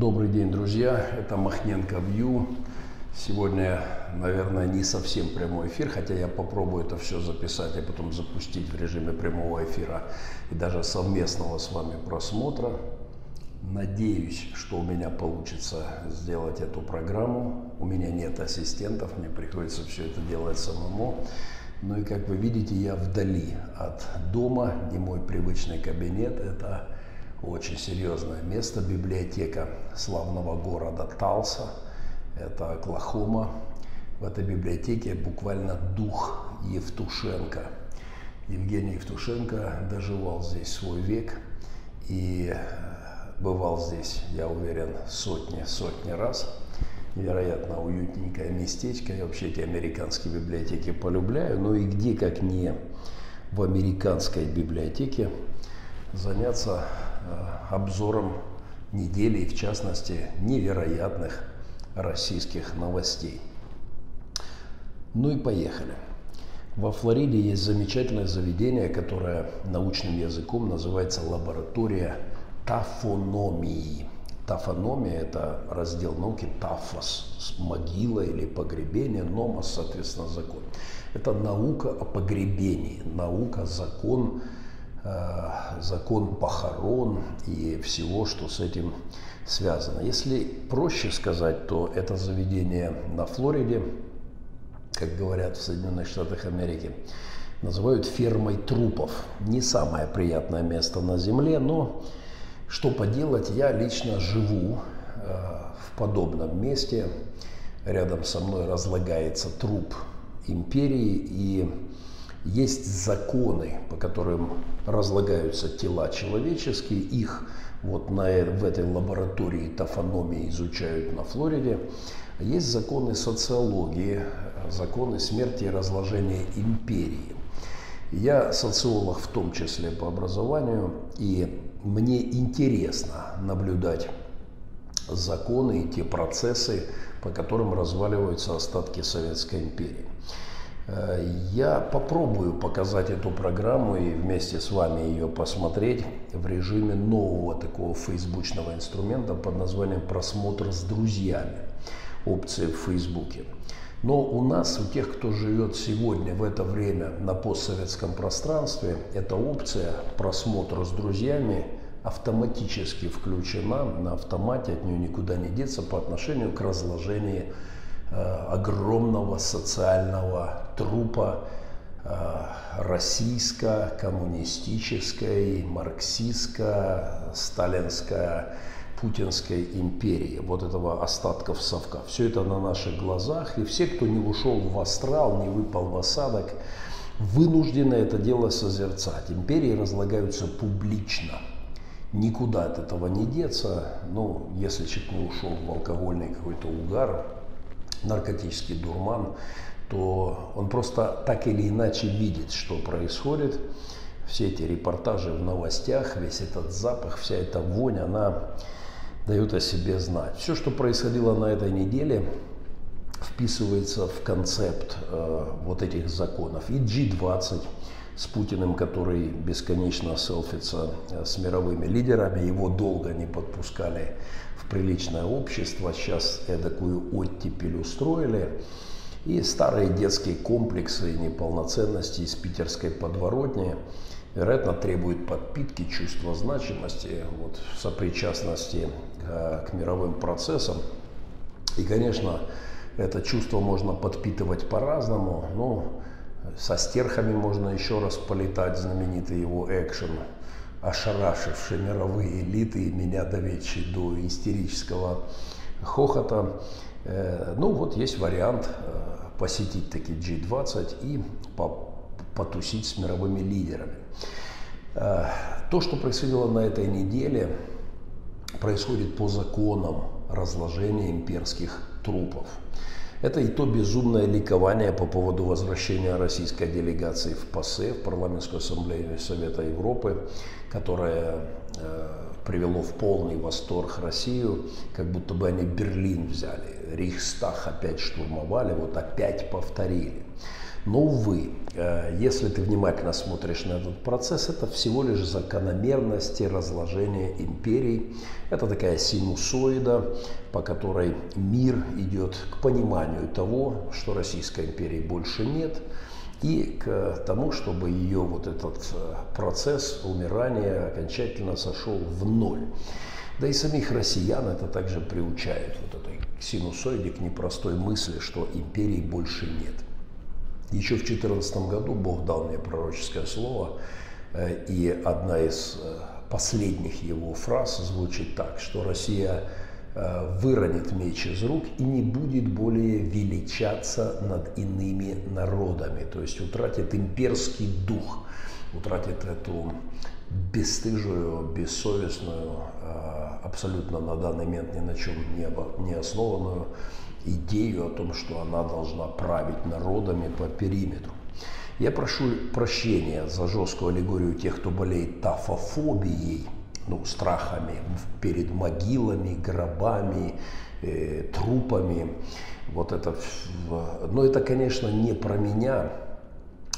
Добрый день, друзья. Это Махненко Вью. Сегодня, наверное, не совсем прямой эфир, хотя я попробую это все записать и потом запустить в режиме прямого эфира и даже совместного с вами просмотра. Надеюсь, что у меня получится сделать эту программу. У меня нет ассистентов, мне приходится все это делать самому. Ну и как вы видите, я вдали от дома, не мой привычный кабинет, это очень серьезное место, библиотека славного города Талса, это Оклахома. В этой библиотеке буквально дух Евтушенко. Евгений Евтушенко доживал здесь свой век и бывал здесь, я уверен, сотни-сотни раз. Невероятно уютненькое местечко. Я вообще эти американские библиотеки полюбляю. Ну и где, как не в американской библиотеке, заняться Э, обзором недели, в частности, невероятных российских новостей. Ну и поехали. Во Флориде есть замечательное заведение, которое научным языком называется лаборатория тафономии. Тафономия – это раздел науки тафос, могила или погребение, номос, соответственно, закон. Это наука о погребении, наука, закон, Э, закон похорон и всего, что с этим связано. Если проще сказать, то это заведение на Флориде, как говорят в Соединенных Штатах Америки, называют фермой трупов. Не самое приятное место на Земле, но что поделать, я лично живу э, в подобном месте. Рядом со мной разлагается труп империи, и есть законы, по которым разлагаются тела человеческие, их вот на, в этой лаборатории тофономии изучают на Флориде. Есть законы социологии, законы смерти и разложения империи. Я социолог в том числе по образованию, и мне интересно наблюдать законы и те процессы, по которым разваливаются остатки Советской империи. Э, я попробую показать эту программу и вместе с вами ее посмотреть в режиме нового такого фейсбучного инструмента под названием «Просмотр с друзьями» опции в Фейсбуке. Но у нас, у тех, кто живет сегодня в это время на постсоветском пространстве, эта опция «Просмотр с друзьями» автоматически включена на автомате, от нее никуда не деться по отношению к разложению огромного социального трупа э, российско-коммунистической, марксистско-сталинской, путинской империи, вот этого остатков совка. Все это на наших глазах, и все, кто не ушел в астрал, не выпал в осадок, вынуждены это дело созерцать. Империи разлагаются публично. Никуда от этого не деться. Ну, если человек не ушел в алкогольный какой-то угар, наркотический дурман, то он просто так или иначе видит, что происходит. Все эти репортажи в новостях, весь этот запах, вся эта вонь, она дает о себе знать. Все, что происходило на этой неделе, вписывается в концепт э, вот этих законов. И G20 с Путиным, который бесконечно селфится э, с мировыми лидерами, его долго не подпускали приличное общество, сейчас эдакую оттепель устроили. И старые детские комплексы неполноценности из питерской подворотни, вероятно, требуют подпитки, чувства значимости, вот, сопричастности к, к мировым процессам. И, конечно, это чувство можно подпитывать по-разному. Ну, со стерхами можно еще раз полетать, знаменитый его экшен – ошарашивший мировые элиты и меня доведший до истерического хохота. Э, ну вот есть вариант э, посетить таки G20 и потусить с мировыми лидерами. Э, то, что происходило на этой неделе, происходит по законам разложения имперских трупов. Это и то безумное ликование по поводу возвращения российской делегации в ПАСЕ, в Парламентскую ассамблею Совета Европы, которое э, привело в полный восторг Россию, как будто бы они Берлин взяли, Рейхстаг опять штурмовали, вот опять повторили. Но, увы, э, если ты внимательно смотришь на этот процесс, это всего лишь закономерности разложения империй. Это такая синусоида, по которой мир идет к пониманию того, что Российской империи больше нет, и к тому, чтобы ее вот этот э, процесс умирания окончательно сошел в ноль. Да и самих россиян это также приучает вот этой синусоиде к непростой мысли, что империи больше нет. Еще в 2014 году Бог дал мне пророческое слово, э, и одна из э, последних его фраз звучит так, что Россия э, выронит меч из рук и не будет более величаться над иными народами, то есть утратит имперский дух, утратит эту бесстыжую, бессовестную, абсолютно на данный момент ни на чем не основанную идею о том, что она должна править народами по периметру. Я прошу прощения за жесткую аллегорию тех, кто болеет тафофобией, ну, страхами перед могилами, гробами, э, трупами. Вот это, но это, конечно, не про меня.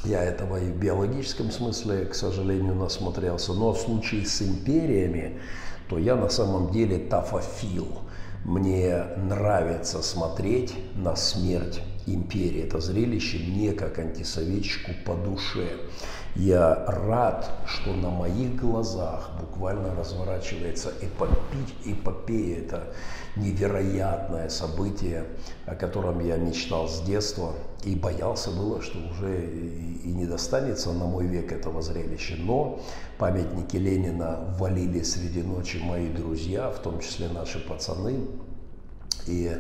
Я этого и в биологическом смысле, к сожалению, насмотрелся. Но в случае с империями, то я на самом деле тафофил – мне нравится смотреть на смерть империи. Это зрелище мне, как антисоветчику, по душе. Я рад, что на моих глазах буквально разворачивается эпопея, эпопея. Это невероятное событие, о котором я мечтал с детства. И боялся было, что уже и не достанется на мой век этого зрелища. Но памятники Ленина валили среди ночи мои друзья, в том числе наши пацаны. И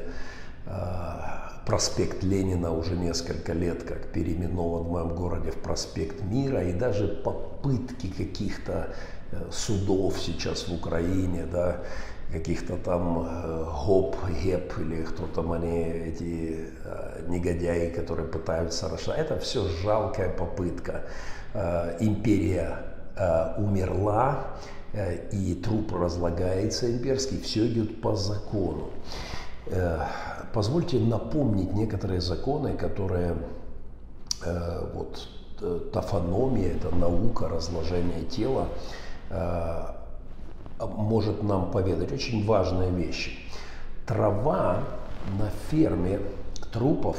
э, проспект Ленина уже несколько лет как переименован в моем городе в проспект Мира. И даже попытки каких-то судов сейчас в Украине, да, каких-то там э, ГОП, ГЕП или кто там они, эти э, негодяи, которые пытаются расширять. Это все жалкая попытка. Э, империя Э, умерла, э, и труп разлагается имперский, все идет по закону. Э, позвольте напомнить некоторые законы, которые вот тафономия, это наука разложения тела, может нам поведать очень важные вещи. Трава на ферме трупов,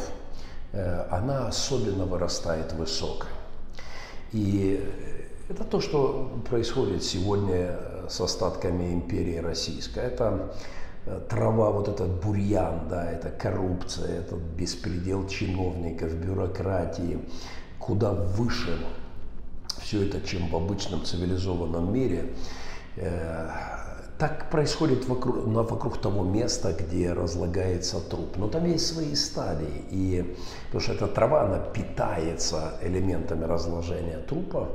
она особенно вырастает высокой. И это то, что происходит сегодня с остатками империи российской. Это э, трава, вот этот бурьян, да, это коррупция, этот беспредел чиновников, бюрократии, куда выше все это, чем в обычном цивилизованном мире. Э, так происходит вокруг, вокруг того места, где разлагается труп. Но там есть свои стадии. И, потому что эта трава, она питается элементами разложения трупа.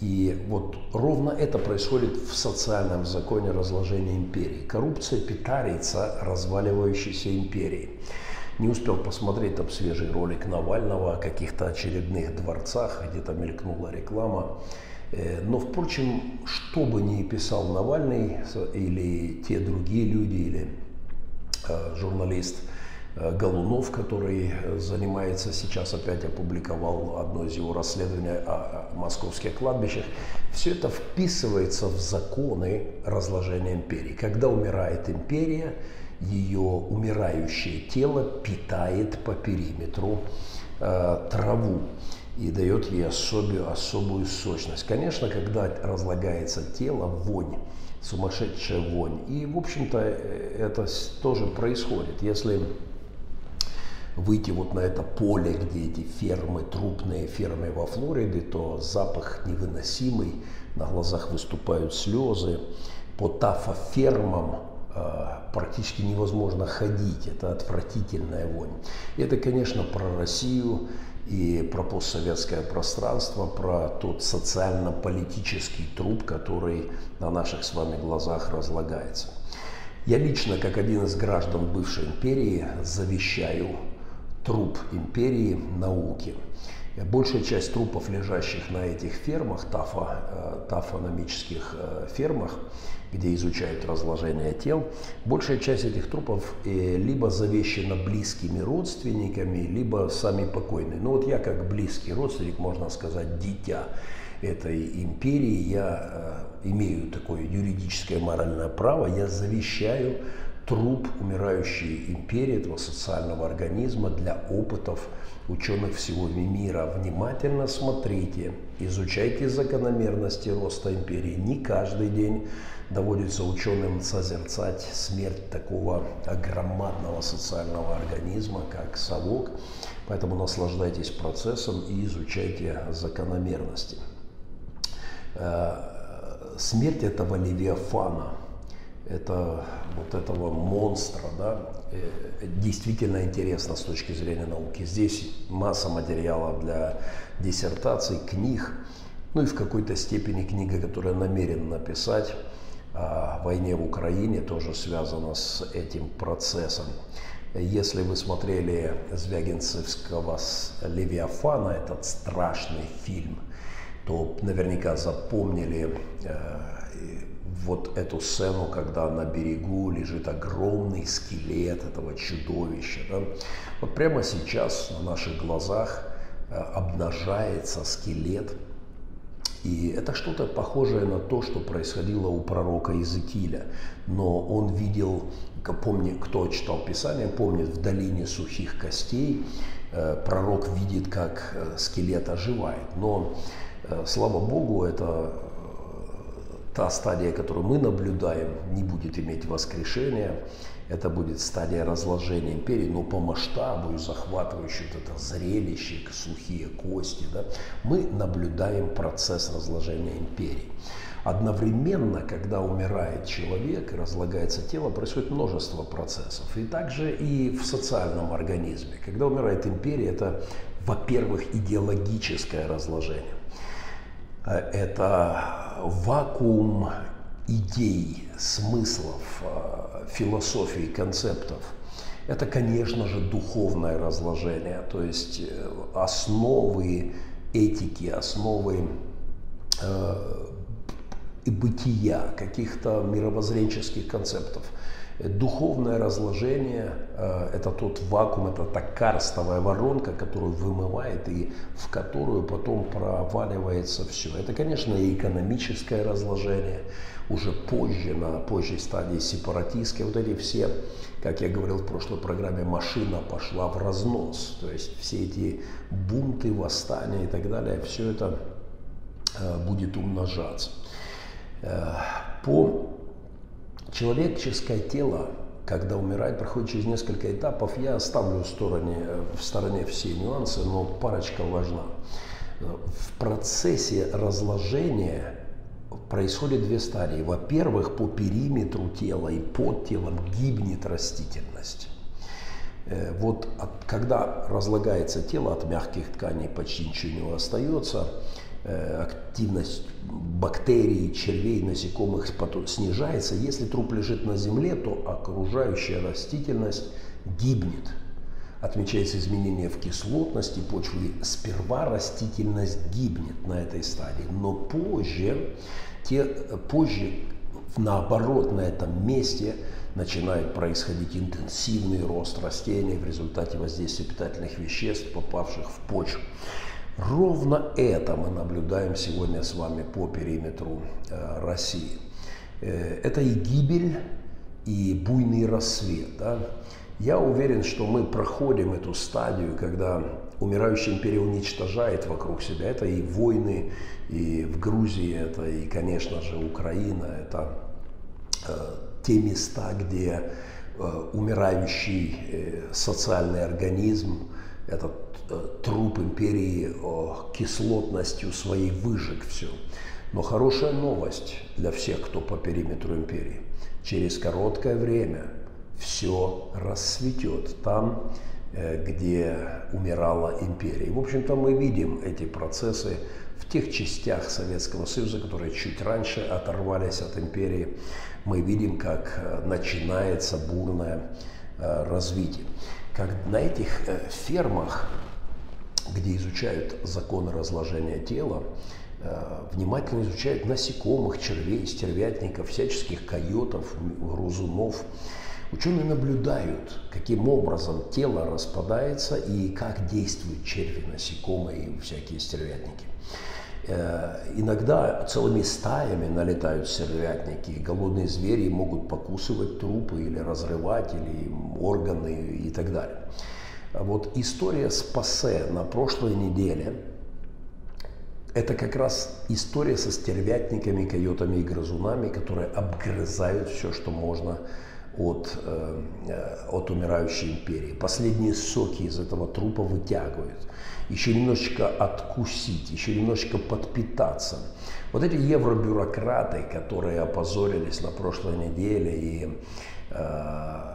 И вот ровно это происходит в социальном законе разложения империи. Коррупция питается разваливающейся империей. Не успел посмотреть там свежий ролик Навального о каких-то очередных дворцах, где-то мелькнула реклама. Э, но, впрочем, что бы ни писал Навальный или те другие люди, или э, журналист – Э, Голунов, который занимается сейчас, опять опубликовал одно из его расследований о московских кладбищах. Все это вписывается в законы разложения империи. Когда умирает империя, ее умирающее тело питает по периметру э, траву и дает ей особую, особую сочность. Конечно, когда разлагается тело, вонь, сумасшедшая вонь. И, в общем-то, э, это тоже происходит. Если выйти вот на это поле, где эти фермы, трупные фермы во Флориде, то запах невыносимый, на глазах выступают слезы. По тафофермам практически невозможно ходить, это отвратительная вонь. Это, конечно, про Россию и про постсоветское пространство, про тот социально-политический труп, который на наших с вами глазах разлагается. Я лично, как один из граждан бывшей империи, завещаю труп империи науки. Большая часть трупов, лежащих на этих фермах, тафо, тафономических фермах, где изучают разложение тел, большая часть этих трупов либо завещена близкими родственниками, либо сами покойные. Ну вот я как близкий родственник, можно сказать, дитя этой империи, я э, имею такое юридическое моральное право, я завещаю труп умирающей империи, этого социального организма для опытов ученых всего мира. Внимательно смотрите, изучайте закономерности роста империи. Не каждый день доводится ученым созерцать смерть такого громадного социального организма, как совок. Поэтому наслаждайтесь процессом и изучайте закономерности. Э, смерть этого Левиафана, это вот этого монстра, да, э, действительно интересно с точки зрения науки. Здесь масса материалов для диссертаций, книг, ну и в какой-то степени книга, которую намерен написать войне в Украине, тоже связана с этим процессом. Если вы смотрели Звягинцевского «Левиафана», этот страшный фильм – то наверняка запомнили э, вот эту сцену, когда на берегу лежит огромный скелет этого чудовища. Да? Вот прямо сейчас на наших глазах э, обнажается скелет. И это что-то похожее на то, что происходило у пророка Иезекииля. Но он видел, помни, кто читал Писание, помнит, в долине сухих костей э, пророк видит, как э, скелет оживает. Но Э, слава Богу, это та стадия, которую мы наблюдаем, не будет иметь воскрешения. Это будет стадия разложения империи, но по масштабу и захватывающее вот это зрелище, сухие кости. Да, мы наблюдаем процесс разложения империи. Одновременно, когда умирает человек и разлагается тело, происходит множество процессов. И также и в социальном организме. Когда умирает империя, это, во-первых, идеологическое разложение. Э, это вакуум идей, смыслов, э, философии, концептов. Это, конечно же, духовное разложение, то есть э, основы этики, основы э, бытия, каких-то мировоззренческих концептов – Духовное разложение э, – это тот вакуум, это та карстовая воронка, которую вымывает и в которую потом проваливается все. Это, конечно, и экономическое разложение, уже позже, на позжей стадии сепаратистские, вот эти все, как я говорил в прошлой программе, машина пошла в разнос. То есть все эти бунты, восстания и так далее, все это э, будет умножаться. Э, по Человеческое тело, когда умирает, проходит через несколько этапов. Я оставлю в стороне, в стороне все нюансы, но парочка важна. В процессе разложения происходят две стадии. Во-первых, по периметру тела и под телом гибнет растительность. Э, вот от, когда разлагается тело, от мягких тканей почти ничего не остается, Э, активность бактерий, червей, насекомых снижается. Если труп лежит на земле, то окружающая растительность гибнет. Отмечается изменение в кислотности почвы. Сперва растительность гибнет на этой стадии, но позже, те, позже наоборот на этом месте начинает происходить интенсивный рост растений в результате воздействия питательных веществ, попавших в почву. Ровно это мы наблюдаем сегодня с вами по периметру э, России. Э, это и гибель, и буйный рассвет. Да? Я уверен, что мы проходим эту стадию, когда умирающая империя уничтожает вокруг себя. Это и войны, и в Грузии, это и, конечно же, Украина, это э, те места, где э, умирающий э, социальный организм, этот Э, труп империи кислотностью своей выжег все. Но хорошая новость для всех, кто по периметру империи. Через короткое время все расцветет там, э, где умирала империя. в общем-то мы видим эти процессы в тех частях Советского Союза, которые чуть раньше оторвались от империи. Мы видим, как э, начинается бурное развитие. Как на этих фермах где изучают законы разложения тела, э, внимательно изучают насекомых, червей, стервятников, всяческих койотов, грызунов. Ученые наблюдают, каким образом тело распадается и как действуют черви, насекомые и всякие стервятники. Э, иногда целыми стаями налетают стервятники, голодные звери могут покусывать трупы или разрывать, или органы и так далее. Вот история с Пассе на прошлой неделе – это как раз история со стервятниками, койотами и грызунами, которые обгрызают все, что можно от, э, от умирающей империи. Последние соки из этого трупа вытягивают. Еще немножечко откусить, еще немножечко подпитаться. Вот эти евробюрократы, которые опозорились на прошлой неделе и э,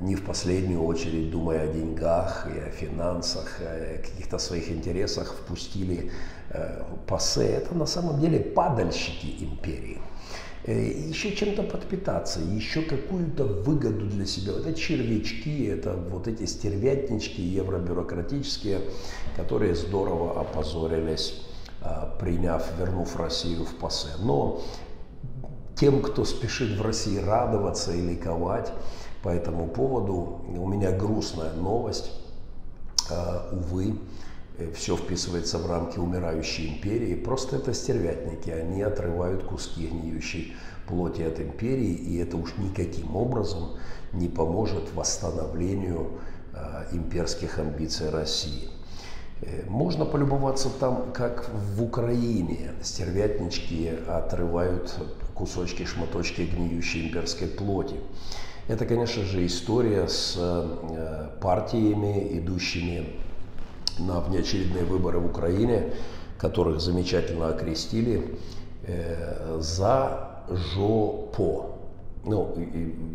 не в последнюю очередь, думая о деньгах и о финансах, о каких-то своих интересах, впустили э, пассе. Это на самом деле падальщики империи. Э, еще чем-то подпитаться, еще какую-то выгоду для себя. Эти червячки, это вот эти стервятнички евробюрократические, которые здорово опозорились, а, приняв, вернув Россию в пассе. Но тем, кто спешит в России радоваться и ликовать по этому поводу, у меня грустная новость. А, увы, все вписывается в рамки умирающей империи. Просто это стервятники, они отрывают куски гниющей плоти от империи, и это уж никаким образом не поможет восстановлению э, имперских амбиций России. Э, можно полюбоваться там, как в Украине стервятнички отрывают кусочки, шматочки гниющей имперской плоти. Это, конечно же, история с партиями, идущими на внеочередные выборы в Украине, которых замечательно окрестили э, за ЖОПО. Ну,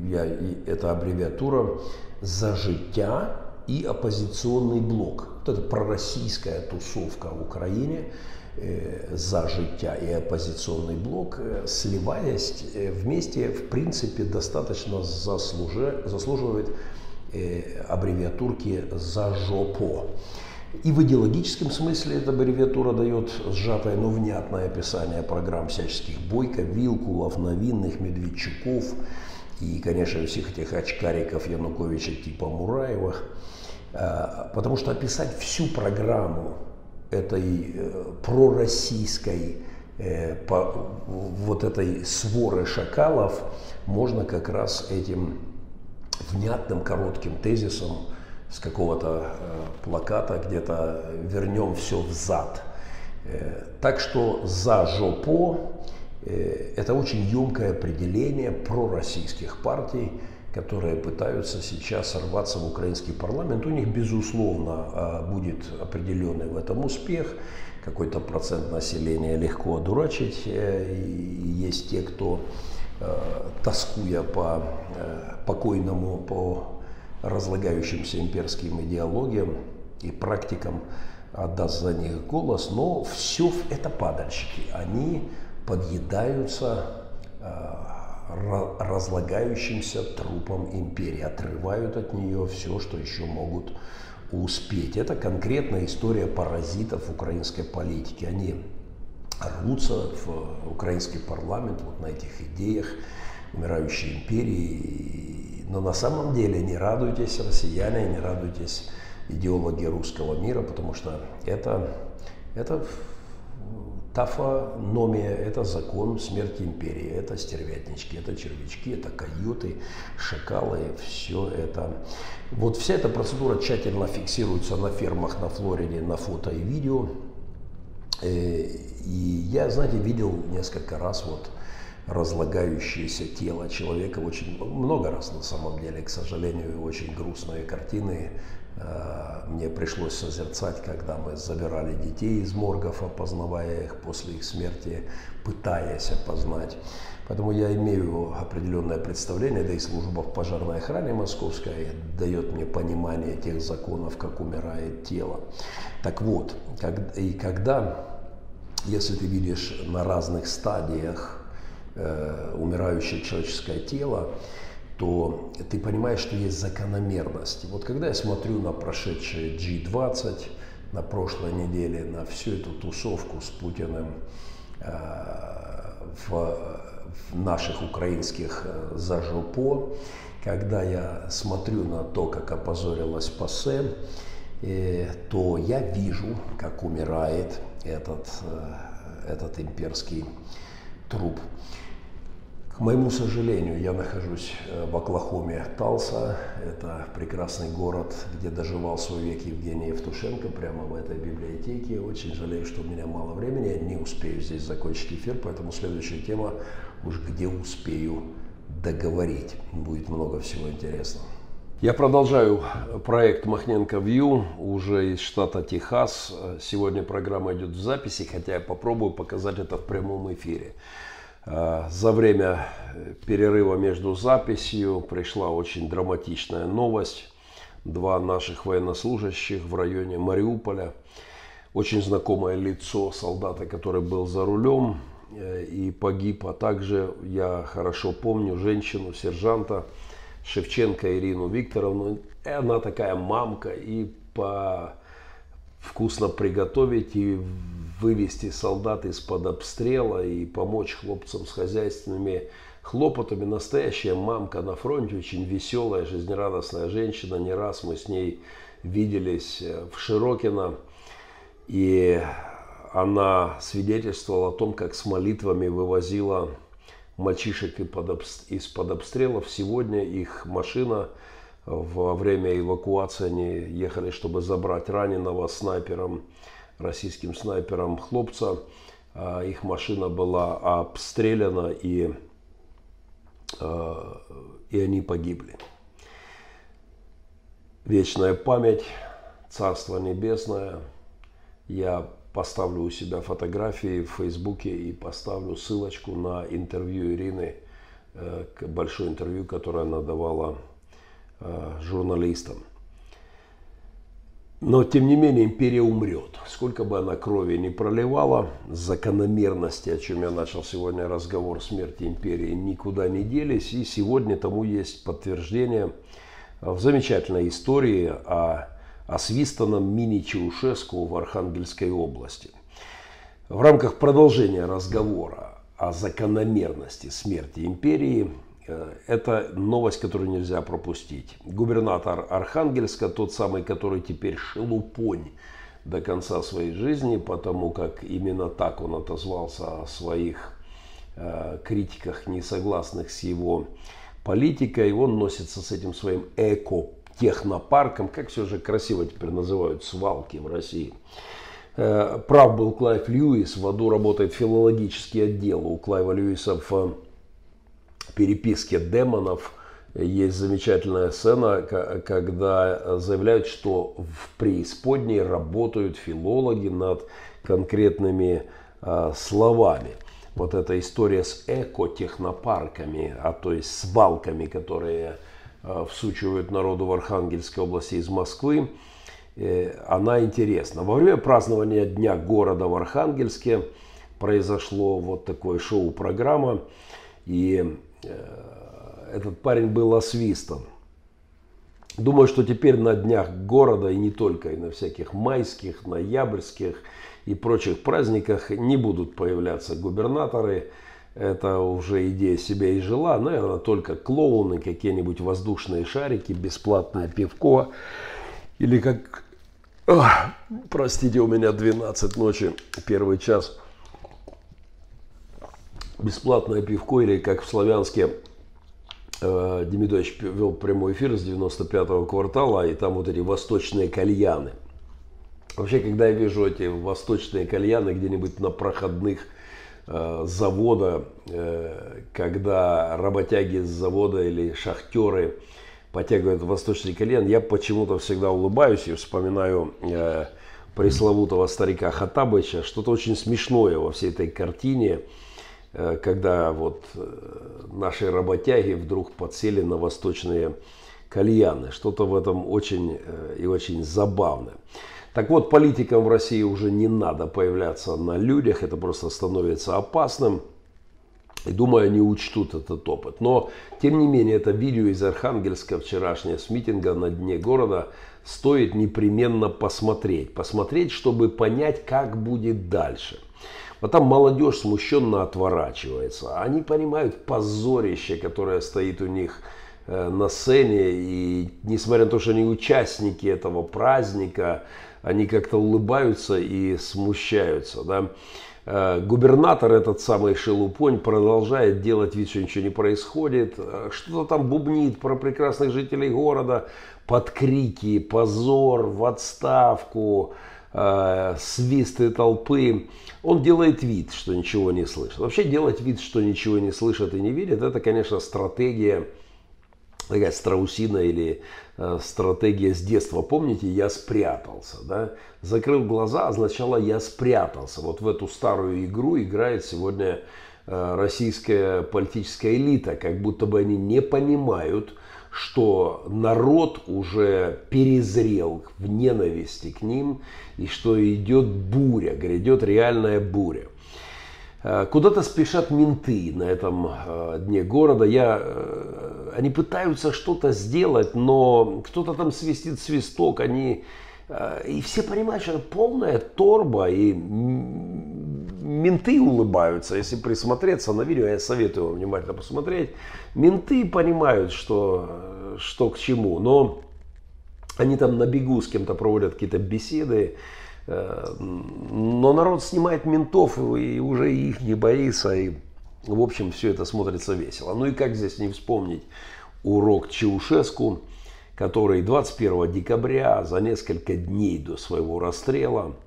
я, это аббревиатура «За життя и оппозиционный блок». Вот это пророссийская тусовка в Украине э, «За життя» и оппозиционный блок, э, сливаясь э, вместе, в принципе, достаточно заслужи, заслуживает э, аббревиатурки «За жопо». И в идеологическом смысле эта аббревиатура дает сжатое, но внятное описание программ всяческих Бойко, Вилкулов, Новинных, Медведчуков и, конечно, всех этих очкариков Януковича типа Мураевых. А, потому что описать всю программу этой э, пророссийской э, вот этой своры шакалов можно как раз этим внятным коротким тезисом с какого-то э, плаката где-то вернем все взад. Э, так что за жопо э, это очень емкое определение пророссийских партий, которые пытаются сейчас рваться в украинский парламент. У них, безусловно, будет определенный в этом успех. Какой-то процент населения легко одурачить. И есть те, кто, тоскуя по покойному, по разлагающимся имперским идеологиям и практикам отдаст за них голос, но все это падальщики. Они подъедаются э, разлагающимся трупом империи, отрывают от нее все, что еще могут успеть. Это конкретная история паразитов украинской политики. Они рвутся в украинский парламент вот на этих идеях умирающей империи но на самом деле не радуйтесь, россияне, не радуйтесь идеологи русского мира, потому что это, это тафономия, это закон смерти империи, это стервятнички, это червячки, это каюты, шакалы, все это. Вот вся эта процедура тщательно фиксируется на фермах на Флориде на фото и видео. Э, и я, знаете, видел несколько раз вот разлагающееся тело человека очень много раз на самом деле, к сожалению, очень грустные картины э, мне пришлось созерцать, когда мы забирали детей из моргов, опознавая их после их смерти, пытаясь опознать. Поэтому я имею определенное представление, да и служба в пожарной охране московская дает мне понимание тех законов, как умирает тело. Так вот, и когда, если ты видишь на разных стадиях э, умирающее человеческое тело, то ты понимаешь, что есть закономерность. Вот когда я смотрю на прошедшие G20, на прошлой неделе на всю эту тусовку с Путиным в, в наших украинских зажопо, когда я смотрю на то, как опозорилась ПАСЕ, то я вижу, как умирает этот, этот имперский труп. К моему сожалению, я нахожусь э, в Оклахоме, Талса. Это прекрасный город, где доживал свой век Евгений Евтушенко, прямо в этой библиотеке. Очень жалею, что у меня мало времени, я не успею здесь закончить эфир, поэтому следующая тема уж где успею договорить. Будет много всего интересного. Я продолжаю проект Махненко Вью уже из штата Техас. Сегодня программа идет в записи, хотя я попробую показать это в прямом эфире. Э, за время э, перерыва между записью пришла очень драматичная новость. Два наших военнослужащих в районе Мариуполя. Очень знакомое лицо солдата, который был за рулем э, и погиб. А также я хорошо помню женщину, сержанта Шевченко Ирину Викторовну. Она такая мамка и по вкусно приготовить и вывести солдат из-под обстрела и помочь хлопцам с хозяйственными хлопотами. Настоящая мамка на фронте, очень веселая, жизнерадостная женщина. Не раз мы с ней виделись э, в Широкино. И она свидетельствовала о том, как с молитвами вывозила мальчишек из-под обстрелов. Сегодня их машина во время эвакуации они ехали, чтобы забрать раненого снайпером российским снайпером хлопца. А, их машина была обстреляна и, а, и они погибли. Вечная память, Царство Небесное. Я поставлю у себя фотографии в Фейсбуке и поставлю ссылочку на интервью Ирины, э, большое интервью, которое она давала э, журналистам. Но, тем не менее, империя умрет. Сколько бы она крови не проливала, закономерности, о чем я начал сегодня разговор, смерти империи никуда не делись. И сегодня тому есть подтверждение в замечательной истории о освистанном мини-Чаушеску в Архангельской области. В рамках продолжения разговора о закономерности смерти империи это новость, которую нельзя пропустить. Губернатор Архангельска, тот самый, который теперь шелупонь до конца своей жизни, потому как именно так он отозвался о своих э, критиках, не согласных с его политикой. Он носится с этим своим эко-технопарком, как все же красиво теперь называют свалки в России. Э, прав был Клайв Льюис, в аду работает филологический отдел у Клайва Льюиса в переписке демонов есть замечательная сцена, когда заявляют, что в преисподней работают филологи над конкретными а, словами. Вот эта история с экотехнопарками, а то есть свалками, которые а, всучивают народу в Архангельской области из Москвы, э, она интересна. Во время празднования Дня города в Архангельске произошло вот такое шоу-программа, и этот парень был освистан. Думаю, что теперь на днях города, и не только, и на всяких майских, ноябрьских и прочих праздниках не будут появляться губернаторы. Это уже идея себя и жила. Наверное, только клоуны, какие-нибудь воздушные шарики, бесплатное пивко. Или как... Ох, простите, у меня 12 ночи, первый час – бесплатное пивко, или как в Славянске Демидович вел прямой эфир с 95-го квартала, и там вот эти восточные кальяны. Вообще, когда я вижу эти восточные кальяны где-нибудь на проходных э, завода, э, когда работяги с завода или шахтеры потягивают восточный кальян, я почему-то всегда улыбаюсь и вспоминаю э, пресловутого старика Хатабыча, что-то очень смешное во всей этой картине – Э, когда вот э, наши работяги вдруг подсели на восточные кальяны. Что-то в этом очень э, и очень забавное. Так вот, политикам в России уже не надо появляться на людях, это просто становится опасным. И думаю, они учтут этот опыт. Но, тем не менее, это видео из Архангельска вчерашнее с митинга на дне города стоит непременно посмотреть. Посмотреть, чтобы понять, как будет дальше. Вот там молодежь смущенно отворачивается. Они понимают позорище, которое стоит у них э, на сцене. И несмотря на то, что они участники этого праздника, они как-то улыбаются и смущаются. Да? Э, губернатор, этот самый Шелупонь, продолжает делать вид, что ничего не происходит. Э, что-то там бубнит про прекрасных жителей города под крики «позор», «в отставку», э, свисты толпы. Он делает вид, что ничего не слышит. Вообще делать вид, что ничего не слышит и не видит, это, конечно, стратегия такая страусина или э, стратегия с детства. Помните, я спрятался, да? Закрыл глаза означало я спрятался. Вот в эту старую игру играет сегодня э, российская политическая элита, как будто бы они не понимают, что народ уже перезрел в ненависти к ним и что идет буря, грядет реальная буря. Э, куда-то спешат менты на этом э, дне города. Я, э, они пытаются что-то сделать, но кто-то там свистит свисток, они и все понимают, что это полная торба, и менты улыбаются. Если присмотреться на видео, я советую вам внимательно посмотреть. Менты понимают, что, что к чему, но они там на бегу с кем-то проводят какие-то беседы. Э, но народ снимает ментов и уже их не боится. И, в общем, все это смотрится весело. Ну и как здесь не вспомнить урок Чаушеску, который 21 декабря, за несколько дней до своего расстрела, э,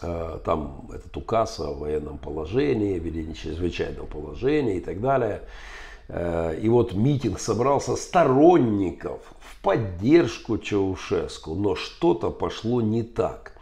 там этот указ о военном положении, введении чрезвычайного положения и так далее. Э, и вот митинг собрался сторонников в поддержку Чаушеску, но что-то пошло не так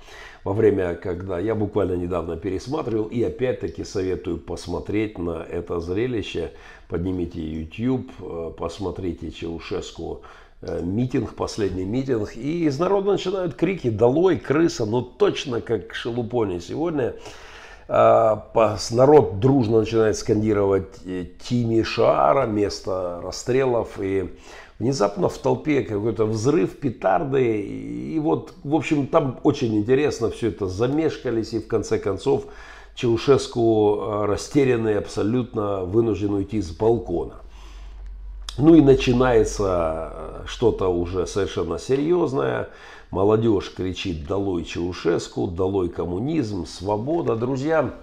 во время, когда я буквально недавно пересматривал, и опять-таки советую посмотреть на это зрелище. Поднимите YouTube, э, посмотрите Чаушеску э, митинг, последний митинг, и из народа начинают крики «Долой, крыса!» Ну точно как Шелупони сегодня. А, народ дружно начинает скандировать э, Тими Шаара, место расстрелов, и Внезапно в толпе какой-то взрыв, петарды. И вот, в общем, там очень интересно все это замешкались. И в конце концов Чаушеску э, растерянный, абсолютно вынужден уйти с балкона. Ну и начинается э, что-то уже совершенно серьезное. Молодежь кричит «Долой Чаушеску! Долой коммунизм! Свобода!» Друзья,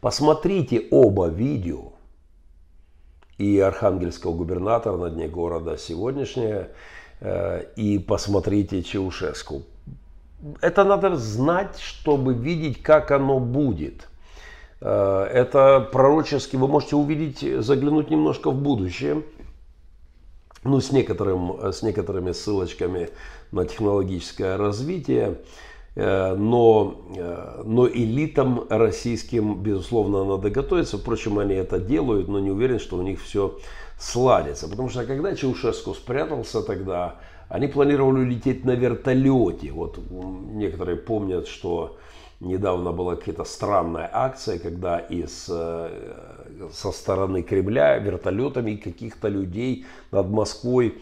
посмотрите оба видео и архангельского губернатора на дне города сегодняшнее, э, и посмотрите Чаушеску. Это надо знать, чтобы видеть, как оно будет. Э, это пророчески, вы можете увидеть, заглянуть немножко в будущее, ну, с, некоторым, с некоторыми ссылочками на технологическое развитие. Э, но, э, но элитам российским, безусловно, надо готовиться. Впрочем, они это делают, но не уверен, что у них все сладится. Потому что когда Чаушеску спрятался тогда, они планировали лететь на вертолете. Вот некоторые помнят, что недавно была какая-то странная акция, когда из, э, со стороны Кремля вертолетами каких-то людей над Москвой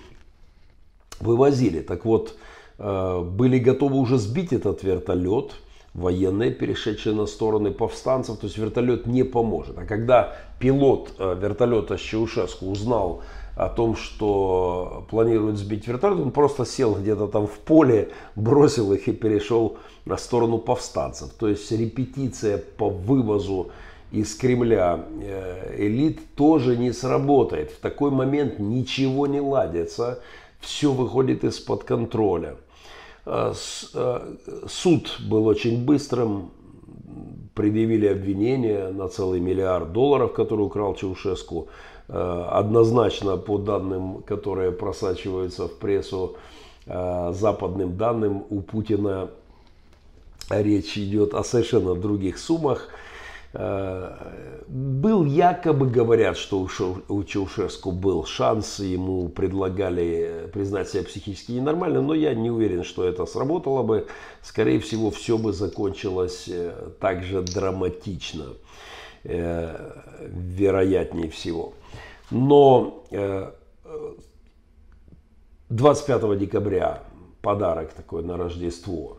вывозили. Так вот, Э, были готовы уже сбить этот вертолет, военные, перешедшие на стороны повстанцев, то есть вертолет не поможет. А когда пилот э, вертолета с Чаушеску узнал о том, что планируют сбить вертолет, он просто сел где-то там в поле, бросил их и перешел на сторону повстанцев. То есть репетиция по вывозу из Кремля э, элит тоже не сработает. В такой момент ничего не ладится, все выходит из-под контроля. Э, э, суд был очень быстрым, предъявили обвинение на целый миллиард долларов, который украл Чаушеску. Э, однозначно, по данным, которые просачиваются в прессу, западным данным, у Путина речь идет о совершенно других суммах – был якобы, говорят, что у Чаушеску был шанс, ему предлагали признать себя психически ненормальным, но я не уверен, что это сработало бы. Скорее всего, все бы закончилось э, так же драматично. вероятнее всего. Но 25 декабря подарок такой на Рождество.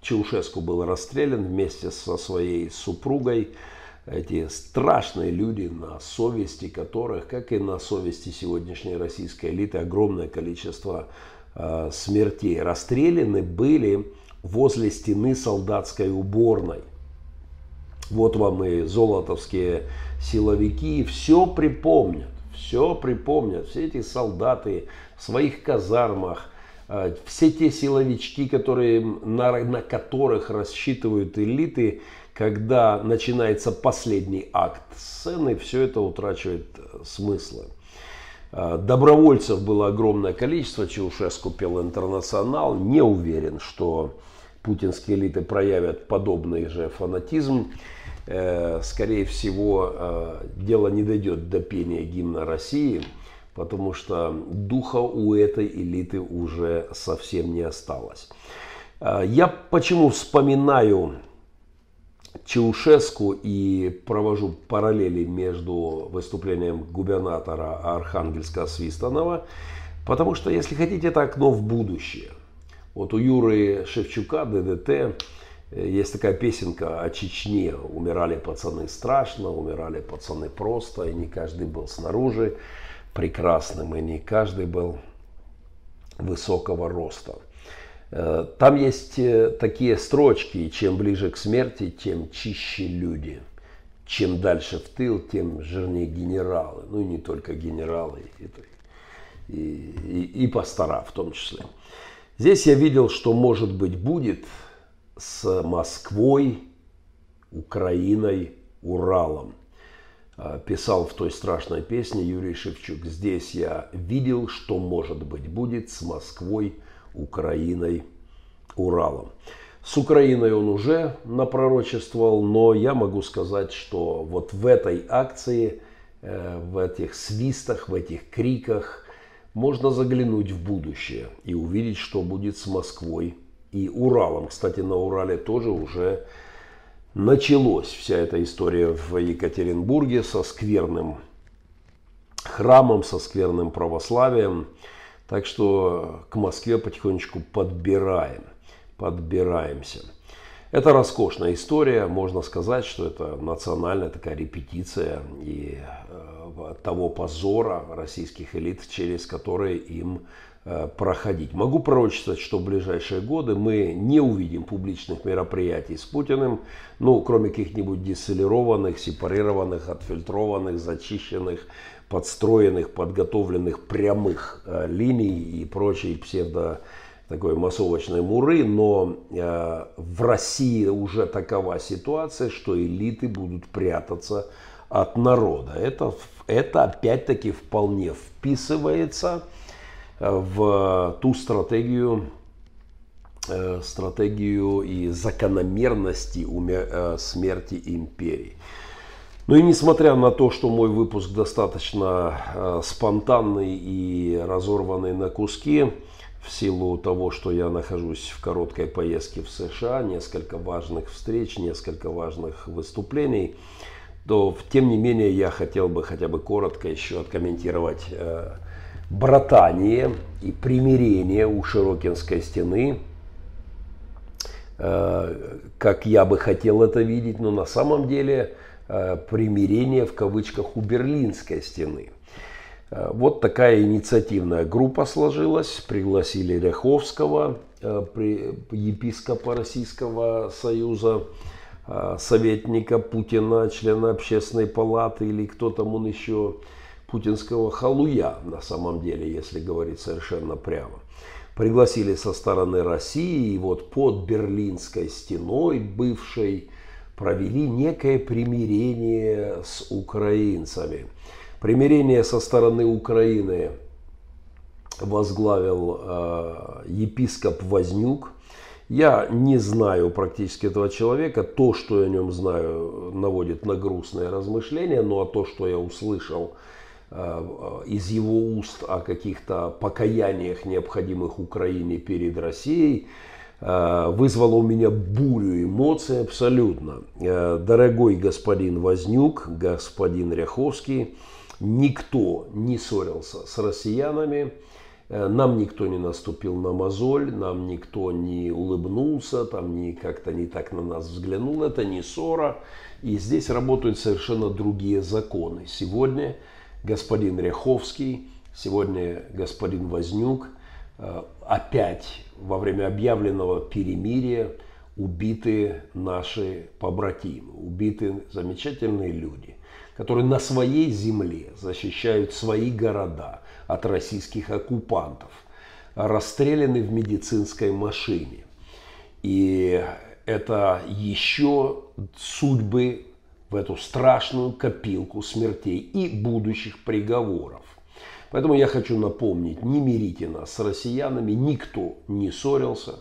Чаушеску был расстрелян вместе со своей супругой эти страшные люди, на совести которых, как и на совести сегодняшней российской элиты, огромное количество э, смертей, расстреляны были возле стены солдатской уборной. Вот вам и золотовские силовики все припомнят, все припомнят, все эти солдаты в своих казармах, э, все те силовички, которые, на, на которых рассчитывают элиты, когда начинается последний акт сцены, все это утрачивает э, смысла. Э, добровольцев было огромное количество, Чаушеску пел интернационал. Не уверен, что путинские элиты проявят подобный же фанатизм. Э, скорее всего, дело не дойдет до пения гимна России, потому что духа у этой элиты уже совсем не осталось. Я почему вспоминаю Чаушеску и провожу параллели между выступлением губернатора Архангельска Свистанова, потому что, если хотите, это окно в будущее. Вот у Юры Шевчука, ДДТ, э, есть такая песенка о Чечне. Умирали пацаны страшно, умирали пацаны просто, и не каждый был снаружи прекрасным, и не каждый был высокого роста. Э, там есть э, такие строчки, чем ближе к смерти, тем чище люди. Чем дальше в тыл, тем жирнее генералы. Ну и не только генералы, и, и, и пастора в том числе. Здесь я видел, что может быть будет с Москвой, Украиной, Уралом. Э, писал в той страшной песне Юрий Шевчук. Здесь я видел, что может быть будет с Москвой, Украиной, Уралом. С Украиной он уже напророчествовал, но я могу сказать, что вот в этой акции, э, в этих свистах, в этих криках можно заглянуть в будущее и увидеть, что будет с Москвой и Уралом. Кстати, на Урале тоже уже началась вся эта история в Екатеринбурге со скверным храмом, со скверным православием. Так что к Москве потихонечку подбираем, подбираемся. Это роскошная история, можно сказать, что это национальная такая репетиция и того позора российских элит, через которые им э, проходить. Могу пророчествовать, что в ближайшие годы мы не увидим публичных мероприятий с Путиным, ну, кроме каких-нибудь десолированных, сепарированных, отфильтрованных, зачищенных подстроенных, подготовленных прямых э, линий и прочей псевдо такой массовочной муры, но э, в России уже такова ситуация, что элиты будут прятаться от народа. Это, это опять-таки вполне вписывается э, в ту стратегию, стратегию и закономерности смерти империи. Ну и несмотря на то, что мой выпуск достаточно э, спонтанный и разорванный на куски, в силу того, что я нахожусь в короткой поездке в США, несколько важных встреч, несколько важных выступлений, то тем не менее я хотел бы хотя бы коротко еще откомментировать э, братание и примирение у Широкинской стены, э, как я бы хотел это видеть, но на самом деле Э, примирения в кавычках у Берлинской стены. Э, вот такая инициативная группа сложилась. Пригласили Ряховского, э, епископа Российского Союза, советника Путина, члена общественной палаты или кто там он еще, путинского халуя на самом деле, если говорить совершенно прямо. Пригласили со стороны России, и вот под Берлинской стеной бывшей провели некое примирение с украинцами. Примирение со стороны Украины возглавил э, епископ Вознюк. Я не знаю практически этого человека. То, что я о нем знаю, наводит на грустные размышления. Ну а то, что я услышал э, из его уст о каких-то покаяниях, необходимых Украине перед Россией, вызвало у меня бурю эмоций абсолютно. Дорогой господин Вознюк, господин Ряховский, никто не ссорился с россиянами, нам никто не наступил на мозоль, нам никто не улыбнулся, там не как-то не так на нас взглянул. Это не ссора. И здесь работают совершенно другие законы. Сегодня господин Ряховский, сегодня господин Вознюк э, опять во время объявленного перемирия убиты наши побратимы, убиты замечательные люди, которые на своей земле защищают свои города от российских оккупантов, расстреляны в медицинской машине. И это еще судьбы в эту страшную копилку смертей и будущих приговоров. Поэтому я хочу напомнить, не мирите нас с россиянами, никто не ссорился.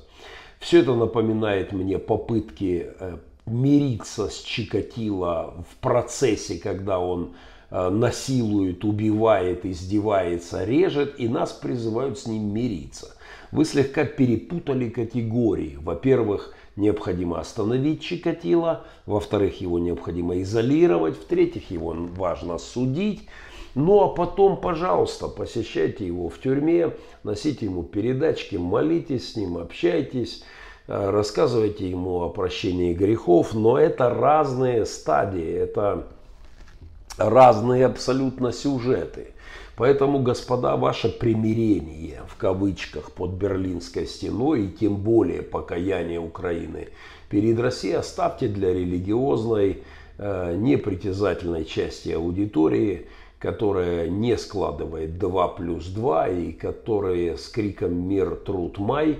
Все это напоминает мне попытки э, мириться с Чикатило в процессе, когда он насилует, убивает, издевается, режет, и нас призывают с ним мириться. Вы слегка перепутали категории. Во-первых, необходимо остановить Чикатило, во-вторых, его необходимо изолировать, в-третьих, его важно судить. Ну а потом, пожалуйста, посещайте его в тюрьме, носите ему передачки, молитесь с ним, общайтесь, э, рассказывайте ему о прощении грехов. Но это разные стадии, это разные абсолютно сюжеты. Поэтому, господа, ваше примирение в кавычках под Берлинской стеной и тем более покаяние Украины перед Россией оставьте для религиозной, э, непритязательной части аудитории, которая не складывает 2 плюс 2 и которая с криком «Мир, труд, май»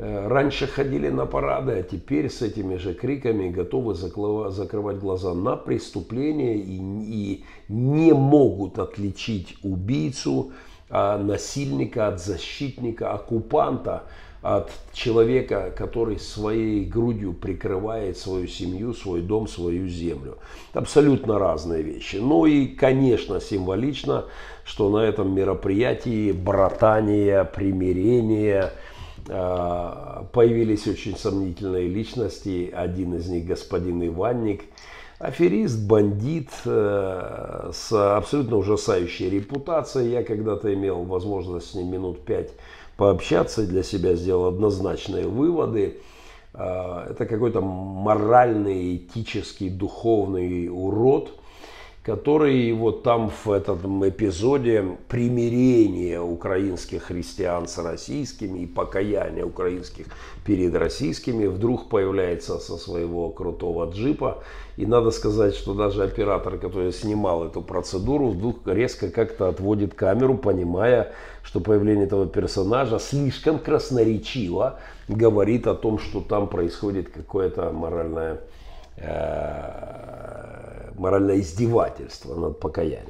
раньше ходили на парады, а теперь с этими же криками готовы закрывать глаза на преступления и, и не могут отличить убийцу, а насильника от защитника, оккупанта от человека, который своей грудью прикрывает свою семью, свой дом, свою землю. Абсолютно разные вещи. Ну и, конечно, символично, что на этом мероприятии братания, примирения – а, появились очень сомнительные личности. Один из них господин Иванник, аферист, бандит э, с абсолютно ужасающей репутацией. Я когда-то имел возможность с ним минут пять пообщаться, для себя сделал однозначные выводы. А, это какой-то моральный, этический, духовный урод – который вот там в этом эпизоде примирения украинских христиан с российскими и покаяния украинских перед российскими вдруг появляется со своего крутого джипа. И надо сказать, что даже оператор, который снимал эту процедуру, вдруг резко как-то отводит камеру, понимая, что появление этого персонажа слишком красноречиво говорит о том, что там происходит какое-то моральное э, моральное издевательство над покаянием.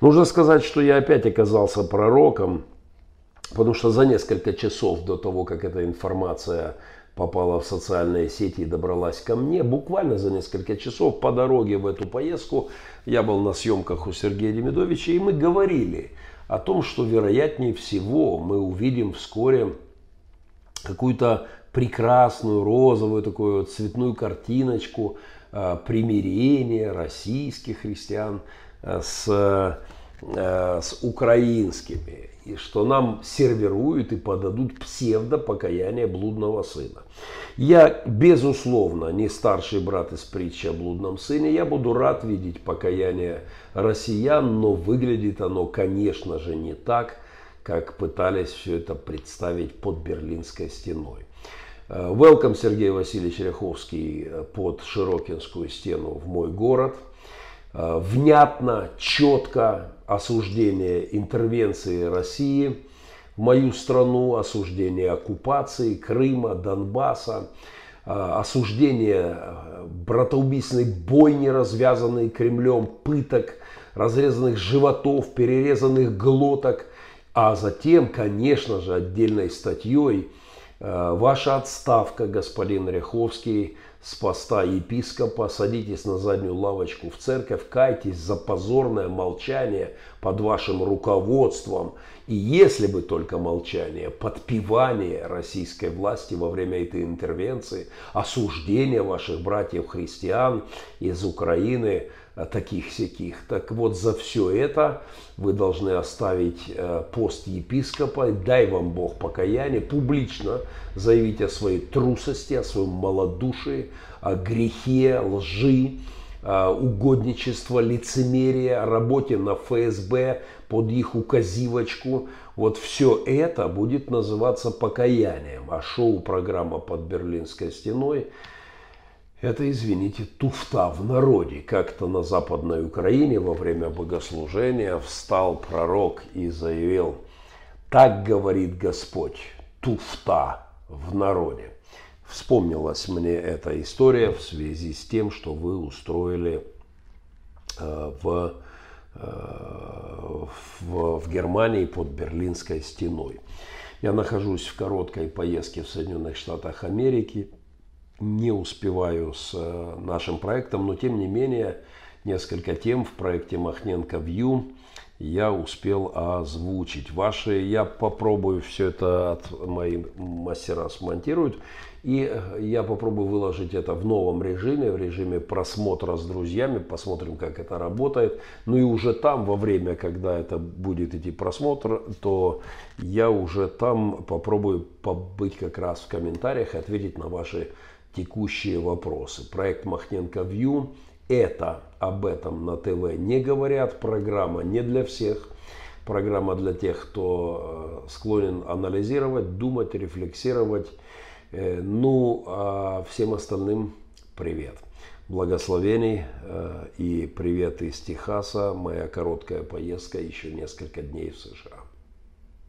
Нужно сказать, что я опять оказался пророком, потому что за несколько часов до того, как эта информация попала в социальные сети и добралась ко мне, буквально за несколько часов по дороге в эту поездку я был на съемках у Сергея Демидовича, и мы говорили о том, что вероятнее всего мы увидим вскоре какую-то прекрасную розовую такую цветную картиночку Э, примирения российских христиан э, с, э, с украинскими, и что нам сервируют и подадут псевдопокаяние блудного сына. Я, безусловно, не старший брат из притчи о блудном сыне. Я буду рад видеть покаяние россиян, но выглядит оно, конечно же, не так, как пытались все это представить под Берлинской стеной. Welcome, Сергей Васильевич Ряховский, под Широкинскую стену в мой город. Э, внятно, четко осуждение интервенции России в мою страну, осуждение оккупации Крыма, Донбасса, э, осуждение э, братоубийственной бойни, развязанной Кремлем, пыток, разрезанных животов, перерезанных глоток, а затем, конечно же, отдельной статьей – Э, ваша отставка, господин Ряховский, с поста епископа, садитесь на заднюю лавочку в церковь, кайтесь за позорное молчание под вашим руководством. И если бы только молчание, подпевание российской власти во время этой интервенции, осуждение ваших братьев-христиан из Украины – Э, таких всяких. Так вот, за все это вы должны оставить э, пост епископа, дай вам Бог покаяние, публично заявить о своей трусости, о своем малодушии, о грехе, лжи, э, угодничество, лицемерие, о работе на ФСБ под их указивочку. Вот все это будет называться покаянием. А шоу-программа под Берлинской стеной это, извините, туфта в народе. Как-то на Западной Украине во время богослужения встал пророк и заявил, так говорит Господь, туфта в народе. Вспомнилась мне эта история в связи с тем, что вы устроили э, в, э, в, в Германии под Берлинской стеной. Я нахожусь в короткой поездке в Соединенных Штатах Америки – не успеваю с э, нашим проектом, но тем не менее несколько тем в проекте Махненко View я успел озвучить. Ваши я попробую все это от моих мастера смонтируют. И э, я попробую выложить это в новом режиме, в режиме просмотра с друзьями. Посмотрим, как это работает. Ну и уже там, во время, когда это будет идти просмотр, то я уже там попробую побыть как раз в комментариях ответить на ваши текущие вопросы. Проект Махненко Вью – это об этом на ТВ не говорят. Программа не для всех. Программа для тех, кто э, склонен анализировать, думать, рефлексировать. Э, ну, а всем остальным привет. Благословений э, и привет из Техаса. Моя короткая поездка еще несколько дней в США.